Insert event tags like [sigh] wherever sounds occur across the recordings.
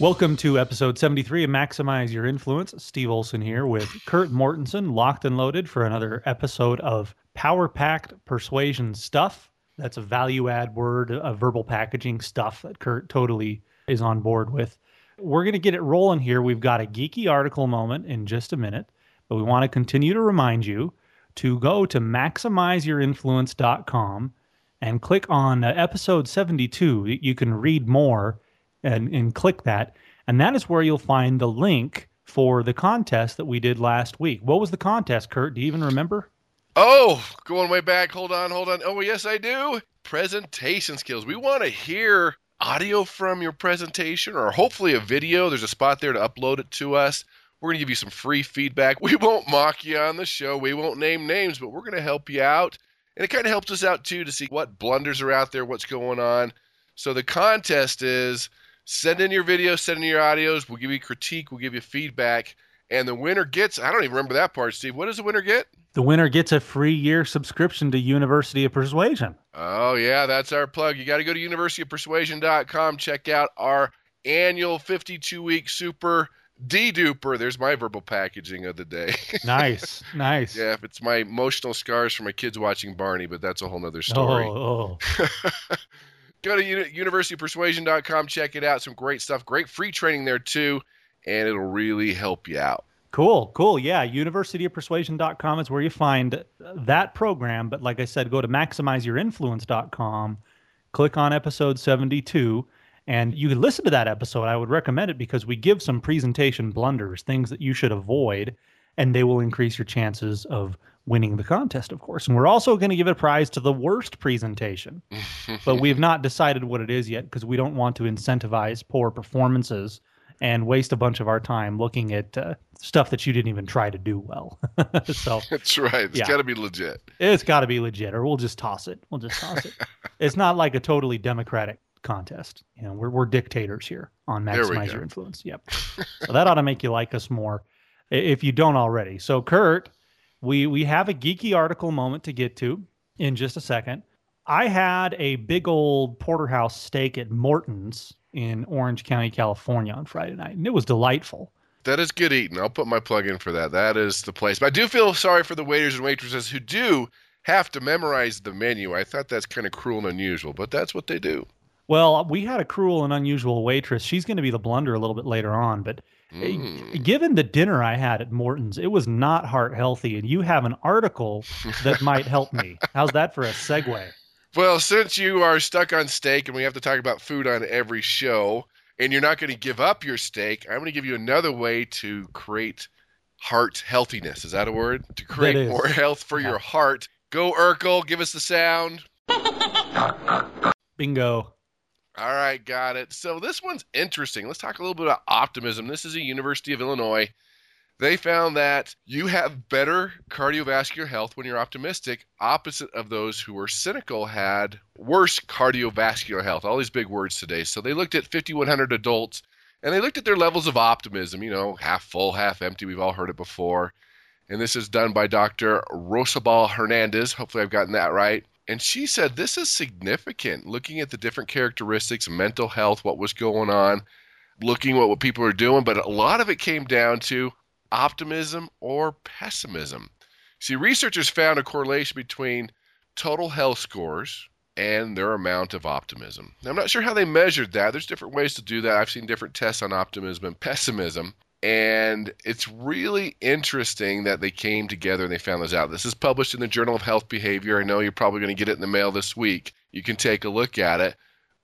Welcome to episode 73 of Maximize Your Influence. Steve Olson here with Kurt Mortensen, locked and loaded for another episode of Power Packed Persuasion Stuff. That's a value add word, a verbal packaging stuff that Kurt totally is on board with. We're going to get it rolling here. We've got a geeky article moment in just a minute, but we want to continue to remind you to go to maximizeyourinfluence.com and click on uh, episode 72. You can read more and, and click that. And that is where you'll find the link for the contest that we did last week. What was the contest, Kurt? Do you even remember? Oh, going way back. Hold on, hold on. Oh, yes, I do. Presentation skills. We want to hear audio from your presentation or hopefully a video. There's a spot there to upload it to us. We're going to give you some free feedback. [laughs] We won't mock you on the show. We won't name names, but we're going to help you out. And it kind of helps us out too to see what blunders are out there, what's going on. So the contest is Send in your videos, send in your audios. We'll give you critique, we'll give you feedback. And the winner gets, I don't even remember that part, Steve. What does the winner get? The winner gets a free year subscription to University of Persuasion. Oh, yeah, that's our plug. You got to go to universityofpersuasion.com, check out our annual 52 week super duper. There's my verbal packaging of the day. [laughs] nice, nice. Yeah, if it's my emotional scars from my kids watching Barney, but that's a whole nother oh, story. Oh, oh. [laughs] Go to universitypersuasion.com, check it out. Some great stuff, great free training there too, and it'll really help you out. Cool, cool. Yeah, universityofpersuasion.com is where you find that program. But like I said, go to maximizeyourinfluence.com, click on episode 72, and you can listen to that episode. I would recommend it because we give some presentation blunders, things that you should avoid, and they will increase your chances of winning the contest, of course. And we're also going to give a prize to the worst presentation, [laughs] but we have not decided what it is yet because we don't want to incentivize poor performances and waste a bunch of our time looking at uh, stuff that you didn't even try to do well. [laughs] so [laughs] that's right. It's yeah. got to be legit. It's got to be legit, or we'll just toss it. We'll just toss it. it's not like a totally democratic contest. You know, we're we're dictators here on maximize your influence. Yep. so that ought to make you like us more if you don't already. So Kurt, we we have a geeky article moment to get to in just a second. I had a big old porterhouse steak at Morton's in Orange County, California on Friday night, and it was delightful. That is good eating. I'll put my plug in for that. That is the place. But I do feel sorry for the waiters and waitresses who do have to memorize the menu. I thought that's kind of cruel and unusual, but that's what they do. Well, we had a cruel and unusual waitress. She's going to be the blunder a little bit later on, but Mm. Given the dinner I had at Morton's, it was not heart healthy, and you have an article that [laughs] might help me. How's that for a segue? Well, since you are stuck on steak and we have to talk about food on every show, and you're not going to give up your steak, I'm going to give you another way to create heart healthiness. Is that a word? To create more health for yeah. your heart. Go, Urkel, give us the sound. Bingo. All right, got it. So this one's interesting. Let's talk a little bit about optimism. This is a University of Illinois. They found that you have better cardiovascular health when you're optimistic, opposite of those who were cynical had worse cardiovascular health. All these big words today. So they looked at 5,100 adults and they looked at their levels of optimism, you know, half full, half empty. We've all heard it before. And this is done by Dr. Rosalba Hernandez. Hopefully, I've gotten that right. And she said this is significant, looking at the different characteristics, mental health, what was going on, looking at what people are doing. But a lot of it came down to optimism or pessimism. See, researchers found a correlation between total health scores and their amount of optimism. Now, I'm not sure how they measured that. There's different ways to do that. I've seen different tests on optimism and pessimism. And it's really interesting that they came together and they found this out. This is published in the Journal of Health Behavior. I know you're probably going to get it in the mail this week. You can take a look at it.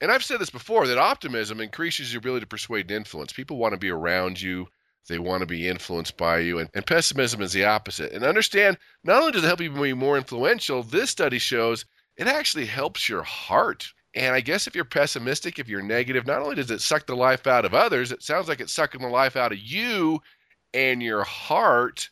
And I've said this before that optimism increases your ability to persuade and influence. People want to be around you, they want to be influenced by you. And, and pessimism is the opposite. And understand, not only does it help you be more influential, this study shows it actually helps your heart and I guess if you're pessimistic, if you're negative, not only does it suck the life out of others, it sounds like it's sucking the life out of you and your heart.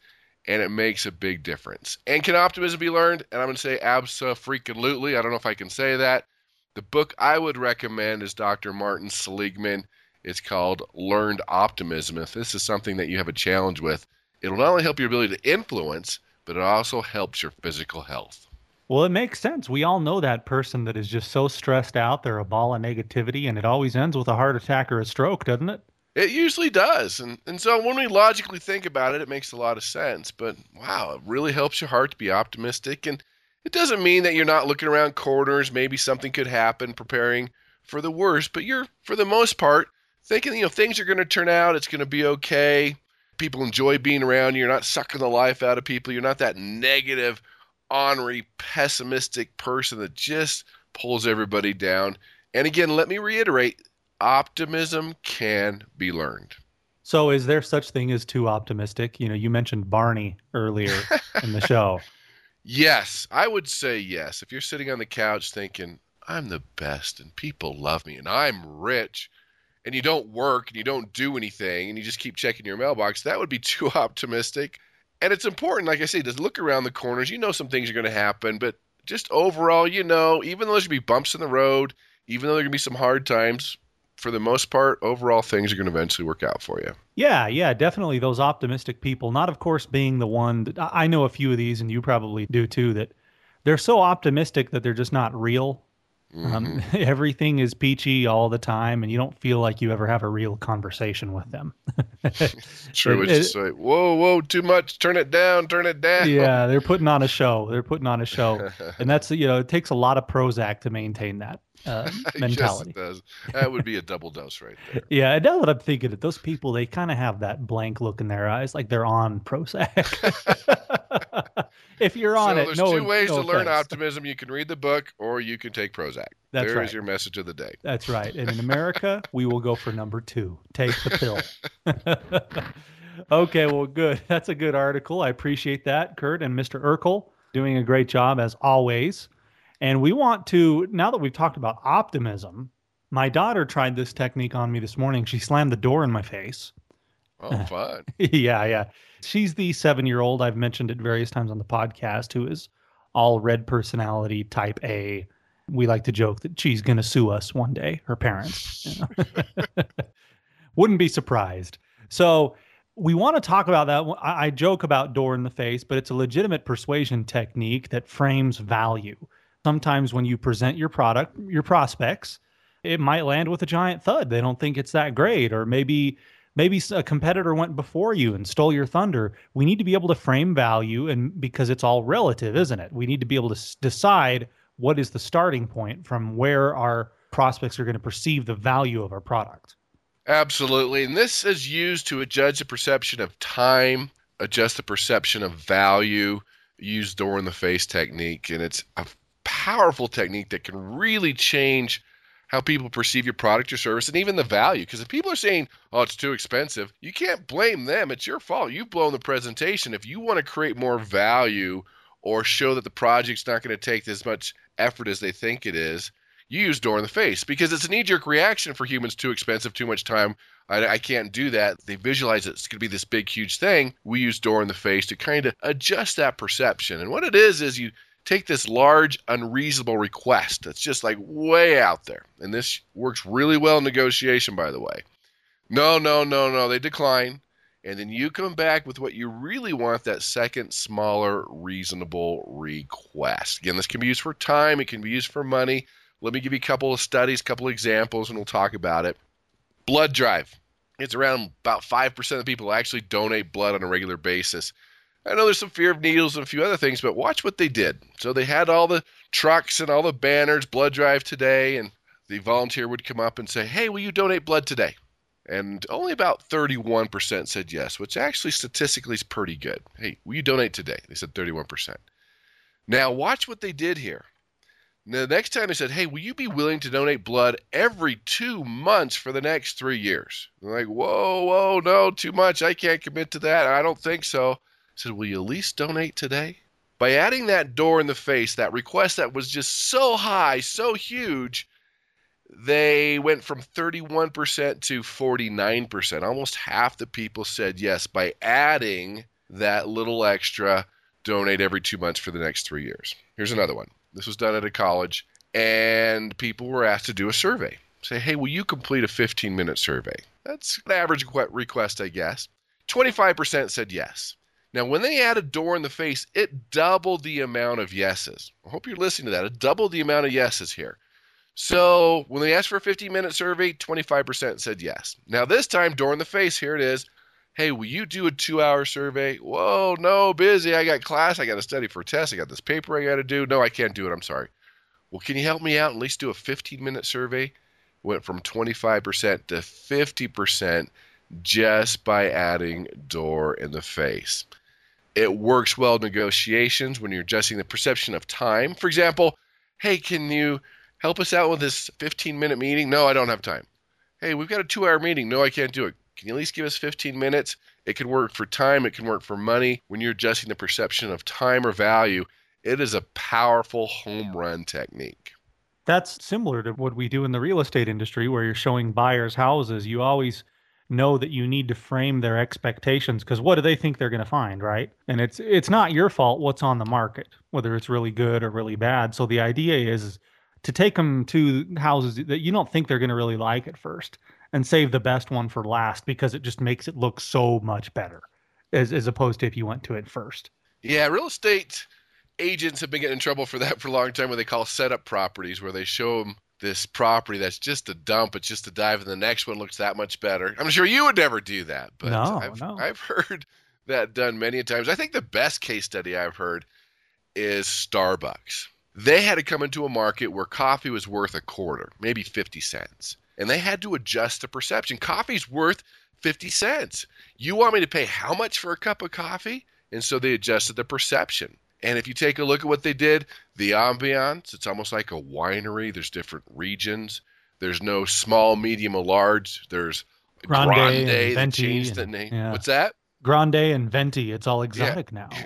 and it makes a big difference. And can optimism be learned? And I'm going to say absolutely. I don't know if I can say that. The book I would recommend is Dr. Martin Seligman. It's called Learned Optimism. If this is something that you have a challenge with, it'll not only help your ability to influence, but it also helps your physical health. Well, it makes sense. We all know that person that is just so stressed out, they're a ball of negativity, and it always ends with a heart attack or a stroke, doesn't it? It usually does. And, and so when we logically think about it, it makes a lot of sense. But wow, it really helps your heart to be optimistic. And it doesn't mean that you're not looking around corners. Maybe something could happen, preparing for the worst. But you're, for the most part, thinking, you know, things are going to turn out. It's going to be okay. People enjoy being around you. You're not sucking the life out of people. You're not that negative, ornery, pessimistic person that just pulls everybody down. And again, let me reiterate optimism can be learned. So, is there such thing as too optimistic? You know, you mentioned Barney earlier in the show. [laughs] Yes, I would say yes. If you're sitting on the couch thinking, I'm the best and people love me and I'm rich, and you don't work and you don't do anything and you just keep checking your mailbox, that would be [laughs] too optimistic. And it's important, like I say, to look around the corners. You know some things are going to happen, but just overall, you know, even though there's going to be bumps in the road, even though there are going to be some hard times, for the most part, overall things are going to eventually work out for you. Yeah, yeah, definitely those optimistic people. Not, of course, being the one that I know a few of these, and you probably do too, that they're so optimistic that they're just not real. Um, mm-hmm. Um, [laughs] everything is peachy all the time, and you don't feel like you ever have a real conversation with them. [laughs] True. It, it's just like, whoa, whoa, too much. Turn it down. Turn it down. Yeah, they're putting on a show. They're putting on a show, [laughs] and that's you know, it takes a lot of Prozac to maintain that uh, [laughs] mentality. yes, does. That would be a double dose right there. [laughs] yeah, now that I'm thinking it, those people they kind of have that blank look in their eyes, like they're on Prozac. [laughs] if you're on so it, there's no, two ways no to learn offense. optimism. You can read the book, or you can take Prozac. That's There right. is your message of the day. That's right. And in America, we will go for number two. Take the pill. okay, well, good. That's a good article. I appreciate that, Kurt and Mr. Urkel doing a great job as always. And we want to, now that we've talked about optimism, my daughter tried this technique on me this morning. She slammed the door in my face. Oh, [laughs] fun. yeah, yeah. She's the seven year old I've mentioned it various times on the podcast who is all red personality type A. We like to joke that she's going to sue us one day, her parents. you know. [laughs] Wouldn't be surprised. So, we want to talk about that. I joke about door in the face, but it's a legitimate persuasion technique that frames value. Sometimes when you present your product, your prospects, it might land with a giant thud. They don't think it's that great, or maybe maybe a competitor went before you and stole your thunder. We need to be able to frame value, and because it's all relative, isn't it? We need to be able to s- decide what is the starting point from where our prospects are going to perceive the value of our product. Absolutely. And this is used to judge the perception of time, adjust the perception of value, use door in the face technique. And it's a powerful technique that can really change how people perceive your product your service and even the value. Because if people are saying, oh, it's too expensive, you can't blame them. It's your fault. You've blown the presentation. If you want to create more value or show that the project's not going to take as much effort as they think it is, you use door in the face because it's a knee jerk reaction for humans too expensive, too much time. I, I can't do that. They visualize it's going to be this big, huge thing. We use door in the face to kind of adjust that perception. And what it is, is you take this large, unreasonable request that's just like way out there. And this works really well in negotiation, by the way. No, no, no, no. They decline. And then you come back with what you really want that second, smaller, reasonable request. Again, this can be used for time, it can be used for money. Let me give you a couple of studies, a couple of examples, and we'll talk about it. Blood drive. It's around about 5% of people actually donate blood on a regular basis. I know there's some fear of needles and a few other things, but watch what they did. So they had all the trucks and all the banners, blood drive today, and the volunteer would come up and say, Hey, will you donate blood today? And only about 31% said yes, which actually statistically is pretty good. Hey, will you donate today? They said 31%. Now, watch what they did here. Now, the next time they said, Hey, will you be willing to donate blood every two months for the next three years? They're like, Whoa, whoa, no, too much. I can't commit to that. I don't think so. Said, Will you at least donate today? By adding that door in the face, that request that was just so high, so huge, they went from 31% to 49%. Almost half the people said yes by adding that little extra, donate every two months for the next three years. Here's another one. This was done at a college, and people were asked to do a survey. Say, hey, will you complete a 15 minute survey? That's an average request, I guess. 25% said yes. Now, when they add a door in the face, it doubled the amount of yeses. I hope you're listening to that. It doubled the amount of yeses here. So when they asked for a 15 minute survey, 25% said yes. Now, this time, door in the face, here it is. Hey, will you do a two hour survey? Whoa, no, busy. I got class. I got to study for a test. I got this paper I got to do. No, I can't do it. I'm sorry. Well, can you help me out and at least do a 15 minute survey? Went from 25% to 50% just by adding door in the face. It works well in negotiations when you're adjusting the perception of time. For example, hey, can you help us out with this 15 minute meeting? No, I don't have time. Hey, we've got a two hour meeting. No, I can't do it. Can you at least give us 15 minutes? It can work for time, it can work for money. When you're adjusting the perception of time or value, it is a powerful home run technique. That's similar to what we do in the real estate industry where you're showing buyers houses. You always know that you need to frame their expectations because what do they think they're going to find, right? And it's it's not your fault what's on the market, whether it's really good or really bad. So the idea is to take them to houses that you don't think they're going to really like at first and save the best one for last because it just makes it look so much better as as opposed to if you went to it first. Yeah, real estate agents have been getting in trouble for that for a long time what they call setup properties where they show them this property that's just a dump, it's just a dive, and the next one looks that much better. I'm sure you would never do that, but no, I've, no. I've heard [laughs] that done many times. I think the best case study I've heard is Starbucks. They had to come into a market where coffee was worth a quarter, maybe 50 cents, and they had to adjust the perception. Coffee's worth 50 cents. You want me to pay how much for a cup of coffee? And so they adjusted the perception. And if you take a look at what they did, the ambiance, it's almost like a winery. There's different regions. There's no small, medium, or large. There's Grande, Grande and that changed Venti the name. yeah. What's that? Grande and Venti, it's all exotic now. [laughs]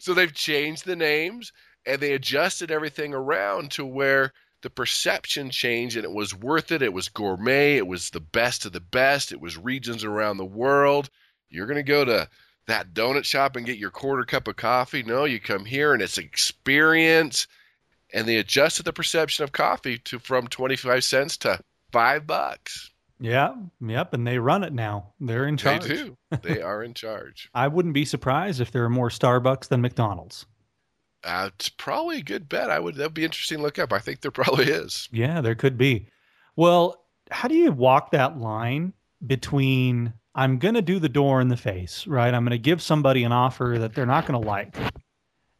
So they've changed the names and they adjusted everything around to where the perception changed and it was worth it. It was gourmet. It was the best of the best. It was regions around the world. You're going to go to that donut shop and get your quarter cup of coffee. No, you come here and it's experience. And they adjusted the perception of coffee to from 25 cents to five bucks. Yeah, yep, and they run it now. They're in charge. They do. They [laughs] are in charge. I wouldn't be surprised if there are more Starbucks than McDonald's. Uh, it's probably a good bet. I would. That'd be interesting to look up. I think there probably is. Yeah, there could be. Well, how do you walk that line between I'm going to do the door in the face, right? I'm going to give somebody an offer that they're not going to like,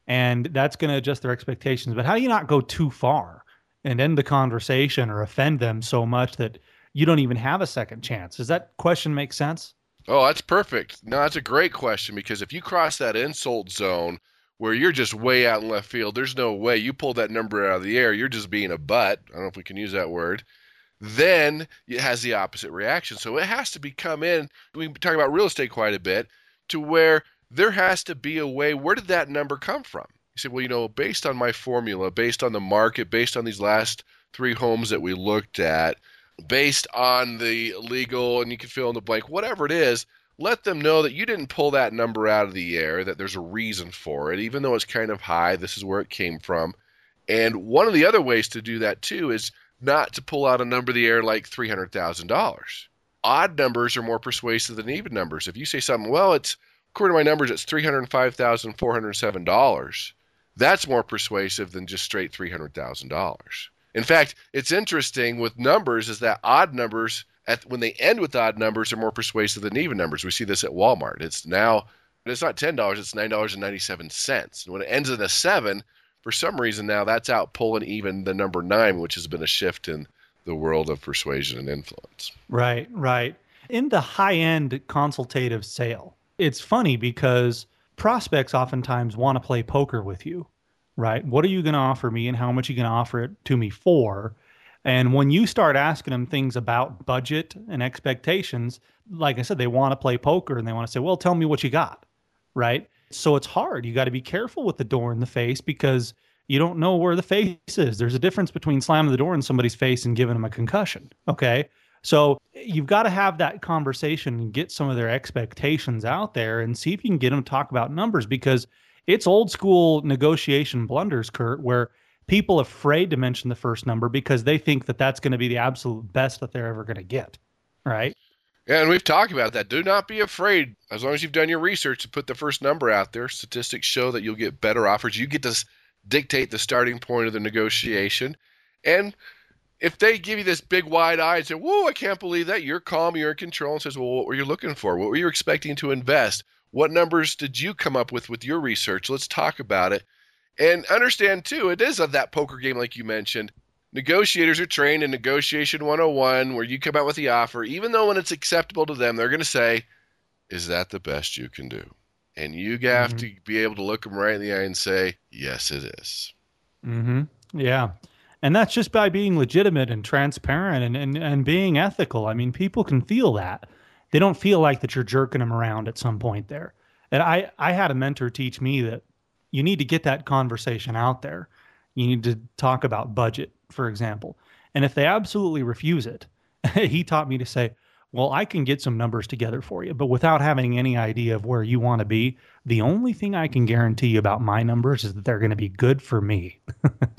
and that's going to adjust their expectations. But how do you not go too far and end the conversation or offend them so much that you don't even have a second chance? Does that question make sense? Oh, that's perfect. No, that's a great question because if you cross that insult zone where you're just way out in left field, there's no way you pull that number out of the air. You're just being a butt. I don't know if we can use that word. Then it has the opposite reaction. So it has to become in. We talk about real estate quite a bit to where there has to be a way. Where did that number come from? You say, well, you know, based on my formula, based on the market, based on these last three homes that we looked at, based on the legal, and you can fill in the blank, whatever it is, let them know that you didn't pull that number out of the air, that there's a reason for it. Even though it's kind of high, this is where it came from. And one of the other ways to do that too is not to pull out a number of the air like $300,000. Odd numbers are more persuasive than even numbers. If you say something, well, it's according to my numbers, it's $305,407, that's more persuasive than just straight $300,000. In fact, it's interesting with numbers is that odd numbers at, when they end with odd numbers are more persuasive than even numbers. We see this at Walmart. It's now it's not ten dollars; it's nine dollars and ninety seven cents. And when it ends in a seven, for some reason now that's out pulling even the number nine, which has been a shift in the world of persuasion and influence. Right, right. In the high end consultative sale, it's funny because prospects oftentimes want to play poker with you, right? What are you going to offer me and how much are you going to offer it to me for? And when you start asking them things about budget and expectations, like I said, they want to play poker and they want to say, well, tell me what you got, right? So it's hard. You got to be careful with the door in the face because you don't know where the face is. There's a difference between slamming the door in somebody's face and giving them a concussion, okay? So you've got to have that conversation and get some of their expectations out there and see if you can get them to talk about numbers because it's old school negotiation blunders, Kurt, where people afraid to mention the first number because they think that that's going to be the absolute best that they're ever going to get. Right. Yeah, and we've talked about that. Do not be afraid. As long as you've done your research to put the first number out there, statistics show that you'll get better offers. You get to dictate the starting point of the negotiation. And if they give you this big wide eye and say, Whoa, I can't believe that, you're calm, you're in control, and says, Well, what were you looking for? What were you expecting to invest? What numbers did you come up with with your research? Let's talk about it. And understand, too, it is of that poker game, like you mentioned. Negotiators are trained in Negotiation 101, where you come out with the offer. Even though when it's acceptable to them, they're going to say, Is that the best you can do? And you have mm-hmm. to be able to look them right in the eye and say, Yes, it is. Mm-hmm. Yeah. And that's just by being legitimate and transparent and, and, and being ethical. I mean, people can feel that. They don't feel like that you're jerking them around at some point there. And I, I had a mentor teach me that you need to get that conversation out there. You need to talk about budget for example. And if they absolutely refuse it, [laughs] he taught me to say, well, I can get some numbers together for you, but without having any idea of where you want to be, the only thing I can guarantee you about my numbers is that they're going to be good for me. [laughs]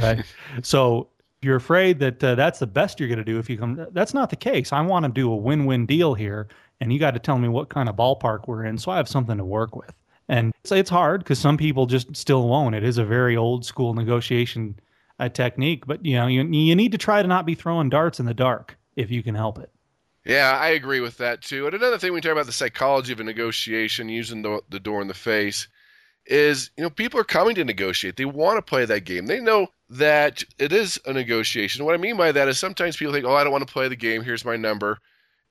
right. So you're afraid that uh, that's the best you're going to do if you come, that's not the case. I want to do a win win deal here, and you got to tell me what kind of ballpark we're in so I have something to work with. And it's, it's hard because some people just still won't. It is a very old school negotiation a technique, but you know, you, you need to try to not be throwing darts in the dark if you can help it. Yeah, I agree with that too. And another thing we talk about the psychology of a negotiation using the, the door in the face is, you know, people are coming to negotiate. They want to play that game. They know that it is a negotiation. What I mean by that is sometimes people think, "Oh, I don't want to play the game. Here's my number."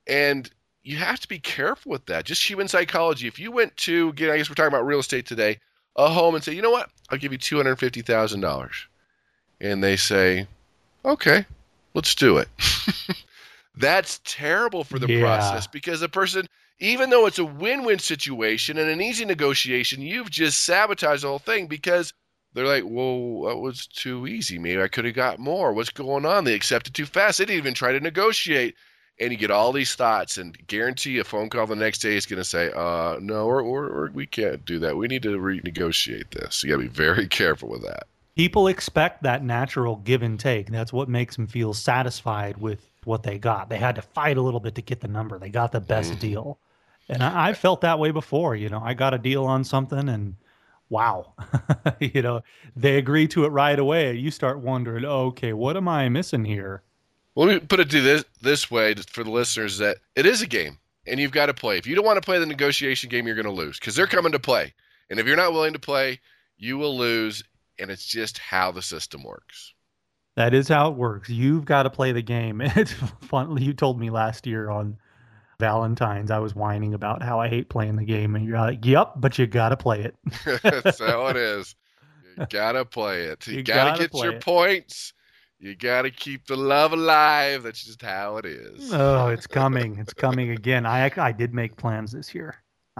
And you have to be careful with that. Just human psychology. If you went to, again, I guess we're talking about real estate today, a home and say, "You know what? I'll give you $250,000." And they say, okay, let's do it. [laughs] That's terrible for the yeah. process because the person, even though it's a win win situation and an easy negotiation, you've just sabotaged the whole thing because they're like, well, that was too easy. Maybe I could have got more. What's going on? They accepted too fast. They didn't even try to negotiate. And you get all these thoughts, and guarantee a phone call the next day is going to say, uh, no, or, or, or we can't do that. We need to renegotiate this. You got to be very [laughs] careful with that people expect that natural give and take. That's what makes them feel satisfied with what they got. They had to fight a little bit to get the number. They got the best mm. deal. And I, I, felt that way before. You know, I got a deal on something and wow, [laughs] you know, they agree to it right away. You start wondering, okay, what am I missing here? Well, let me put it to this this way for the listeners that it is a game and you've got to play. If you don't want to play the negotiation game, you're going to lose because they're coming to play. And if you're not willing to play, you will lose and it's just how the system works. That is how it works. You've got to play the game. [laughs] It's fun. You told me last year on Valentine's, I was whining about how I hate playing the game, and you're like, "Yep, but you got to play it." [laughs] That's how it [laughs] is. You gotta play it. You, you gotta, gotta, get your it. points. You gotta keep the love alive. That's just how it is. Oh, it's coming. It's coming again. I I did make plans this year.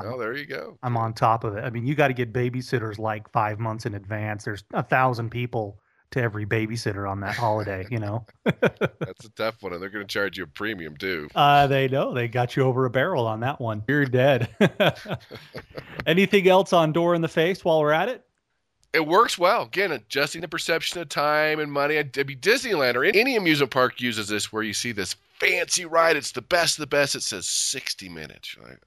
Oh, there you go. I'm on top of it. I mean, you got to get babysitters like five months in advance. There's a thousand people to every babysitter on that holiday, you know? [laughs] That's a tough one. And they're going to charge you a premium too. Uh, they know. They got you over a barrel on that one. You're dead. [laughs] Anything else on door in the face while we're at it? It works well. Again, adjusting the perception of time and money. I mean, Disneyland or any amusement park uses this where you see this fancy ride. It's the best of the best. It says 60 minutes. You're like,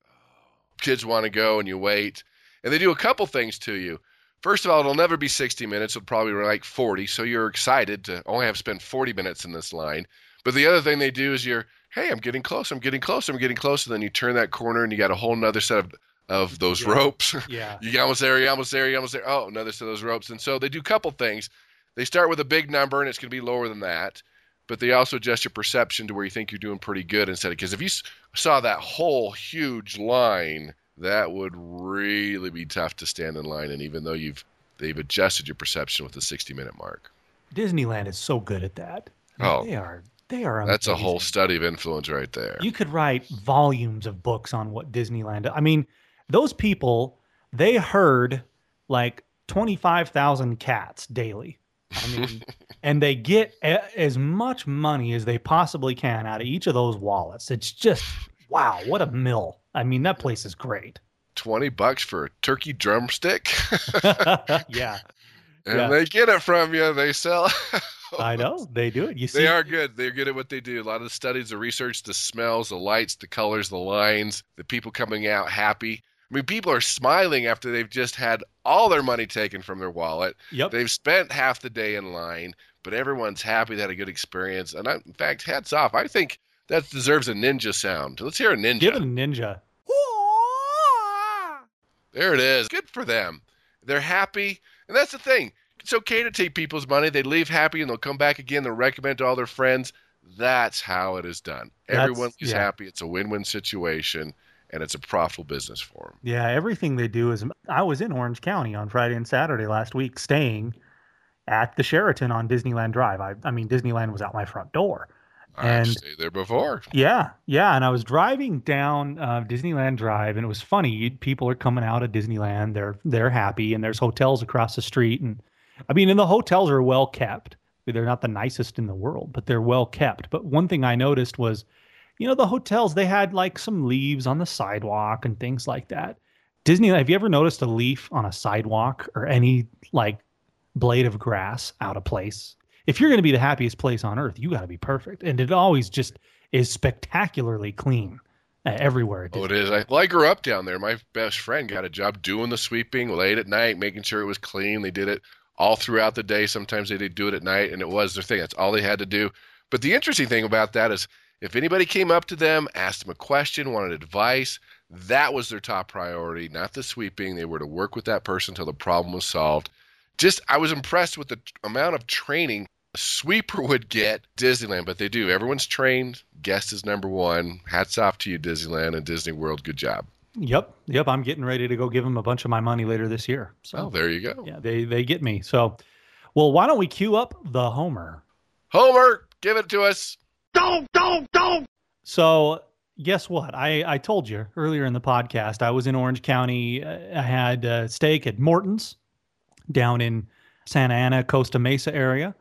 kids want to go and you wait. And they do a couple things to you. First of all, it'll never be 60 minutes. It'll probably be like 40. So you're excited to only have to spend 40 minutes in this line. But the other thing they do is you're, hey, I'm getting close. I'm getting close. I'm getting close. And then you turn that corner and you got a whole nother set of, of those yeah. ropes. [laughs] Yeah. you get almost there. You almost there. You almost there. Oh, another set of those ropes. And so they do a couple things. They start with a big number and it's going to be lower than that. But they also adjust your perception to where you think you're doing pretty good instead of because if you saw that whole huge line that would really be tough to stand in line. And even though you've they've adjusted your perception with the 60 minute mark. Disneyland is so good at that. I mean, oh, they are. They are. Amazing. That's a whole study of influence right there. You could write volumes of books on what Disneyland. I mean, those people they herd like 25,000 cats daily. I mean, and they get a, as much money as they possibly can out of each of those wallets. It's just wow, what a mill! I mean, that place is great. 20 bucks for a turkey drumstick. [laughs] yeah. [laughs] And Yeah. they get it from you. They sell. [laughs] I know they do it. You see, They are good. They're good at what they do. A lot of the studies, the research, the smells, the lights, the colors, the lines, the people coming out happy. I mean, people are smiling after they've just had all their money taken from their wallet. Yep. They've spent half the day in line, but everyone's happy they had a good experience. And I, in fact, hats off. I think that deserves a ninja sound. Let's hear a ninja. Give it a ninja. There it is. Good for them. They're happy. And that's the thing. It's okay to take people's money. They leave happy and they'll come back again. They'll recommend to all their friends. That's how it is done. Everyone is yeah. happy. It's a win win situation and it's a profitable business for them. Yeah, everything they do is. I was in Orange County on Friday and Saturday last week, staying at the Sheraton on Disneyland Drive. I, I mean, Disneyland was out my front door. And- I've stayed there before. Yeah, yeah. And I was driving down uh, Disneyland Drive, and it was funny. People are coming out of Disneyland. They're they're happy, and there's hotels across the street. And I mean, and the hotels are well kept. They're not the nicest in the world, but they're well kept. But one thing I noticed was, you know, the hotels they had like some leaves on the sidewalk and things like that. Disney, have you ever noticed a leaf on a sidewalk or any like blade of grass out of place? If you're going to be the happiest place on earth, you got to be perfect. And it always just is spectacularly clean uh, everywhere. Oh, it is. I, well, I grew up down there. My best friend got a job doing the sweeping late at night, making sure it was clean. They did it all throughout the day. Sometimes they did do it at night, and it was their thing. That's all they had to do. But the interesting thing about that is if anybody came up to them, asked them a question, wanted advice, that was their top priority, not the sweeping. They were to work with that person until the problem was solved. Just, I was impressed with the amount of training a sweeper would get Disneyland, but they do. Everyone's trained. Guest is number one. Hats off to you, Disneyland and Disney World. Good job. Yep, yep. I'm getting ready to go give them a bunch of my money later this year. So Oh, there you go. yeah, they they get me. So, well, why don't we queue up the Homer? Homer, give it to us. So guess what? I, I told you earlier in the podcast, I was in Orange County. I had uh, steak at Morton's down in Santa Ana, Costa Mesa area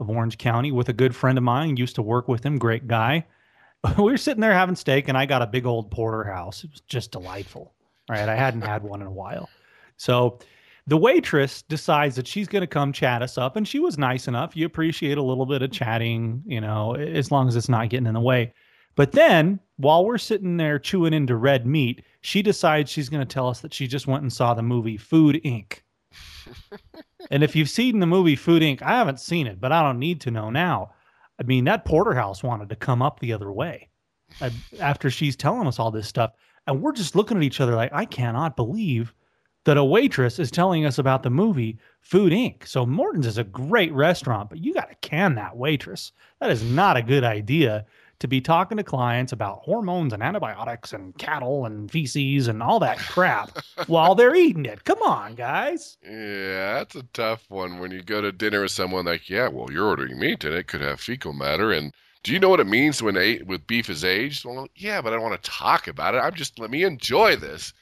of Orange County with a good friend of mine. Used to work with him, great guy. [laughs] we were sitting there having steak, and I got a big old porterhouse. It was just delightful. Right, I hadn't had one in a while. So the waitress decides that she's going to come chat us up, and she was nice enough. You appreciate a little bit of chatting, you know, as long as it's not getting in the way. But then, while we're sitting there chewing into red meat, she decides she's going to tell us that she just went and saw the movie Food Inc. [laughs] and if you've seen the movie Food Inc., I haven't seen it, but I don't need to know now. I mean, that porterhouse wanted to come up the other way uh, after she's telling us all this stuff. And we're just looking at each other like, I cannot believe that a waitress is telling us about the movie Food Inc. So Morton's is a great restaurant, but you got to can that waitress. That is not a good idea to be talking to clients about hormones and antibiotics and cattle and feces and all that crap [laughs] while they're eating it. Come on, guys. Yeah, that's a tough one when you go to dinner with someone like, yeah, well, you're ordering meat and it could have fecal matter. And do you know what it means when a- with beef is aged? Well, yeah, but I don't want to talk about it. I'm just let me enjoy this.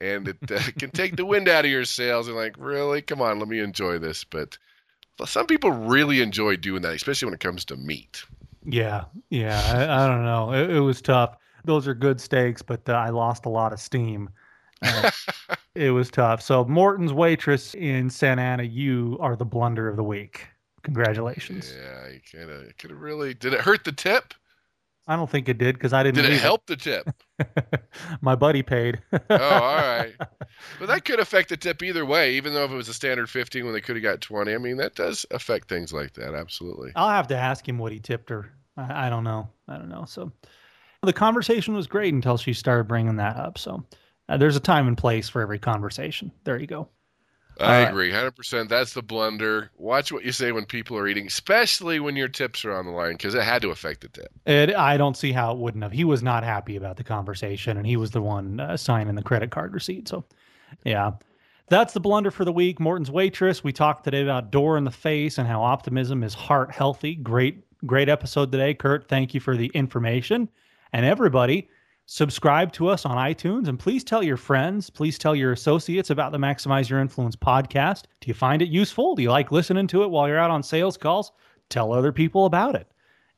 And it uh, [laughs] can take the wind out of your sails. And like, really? Come on, let me enjoy this. But some people really enjoy doing that, especially when it comes to meat. Yeah, yeah. I, I don't know. It, it was tough. Those are good steaks, but uh, I lost a lot of steam. Uh, [laughs] it was tough. So Morton's waitress in Santa Ana, you are the blunder of the week. Congratulations. Yeah, of could have really. Did it hurt the tip? I don't think it did because I didn't. Did it leave help the tip? [laughs] My buddy paid. [laughs] Oh, all right. But that could affect the tip either way, even though if it was a standard 15 when they could have got 20. I mean, that does affect things like that. Absolutely. I'll have to ask him what he tipped her. I, I don't know. I don't know. So the conversation was great until she started bringing that up. So uh, there's a time and place for every conversation. There you go. I right. agree. 100%. That's the blunder. Watch what you say when people are eating, especially when your tips are on the line, because it had to affect the tip. It, I don't see how it wouldn't have. He was not happy about the conversation, and he was the one uh, signing the credit card receipt. So, yeah, that's the blunder for the week. Morton's waitress. We talked today about door in the face and how optimism is heart healthy. Great, great episode today, Kurt. Thank you for the information, and everybody. Subscribe to us on iTunes, and please tell your friends, please tell your associates about the Maximize Your Influence podcast. Do you find it useful? Do you like listening to it while you're out on sales calls? Tell other people about it.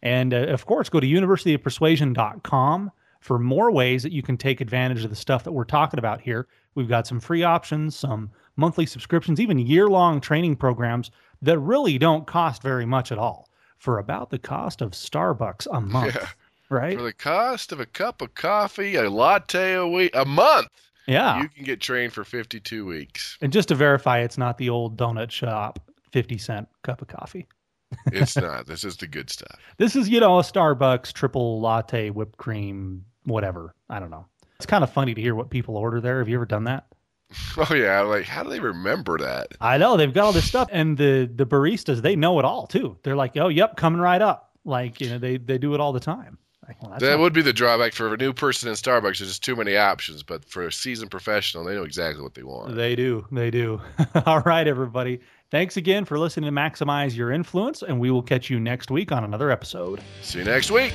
And uh, of course, go to universityofpersuasion.com for more ways that you can take advantage of the stuff that we're talking about here. We've got some free options, some monthly subscriptions, even year long training programs that really don't cost very much at all for about the cost of Starbucks a month. Yeah. Right? For the cost of a cup of coffee, a latte a week, a month, yeah. you can get trained for 52 weeks. And just to verify, it's not the old donut shop 50 cent cup of coffee. It's [laughs] not. This is the good stuff. This is, you know, a Starbucks triple latte, whipped cream, whatever. I don't know. It's kind of funny to hear what people order there. Have you ever done that? [laughs] Oh yeah, like how do they remember that? I know they've got all this stuff, and the the baristas they know it all too. They're like, oh, yep, coming right up. Like you know, they they do it all the time. [laughs] Well, That would be the drawback for a new person in Starbucks. There's just too many options. But for a seasoned professional, they know exactly what they want. They do. They do. [laughs] all right, everybody. Thanks again for listening to Maximize Your Influence, and we will catch you next week on another episode. See you next week.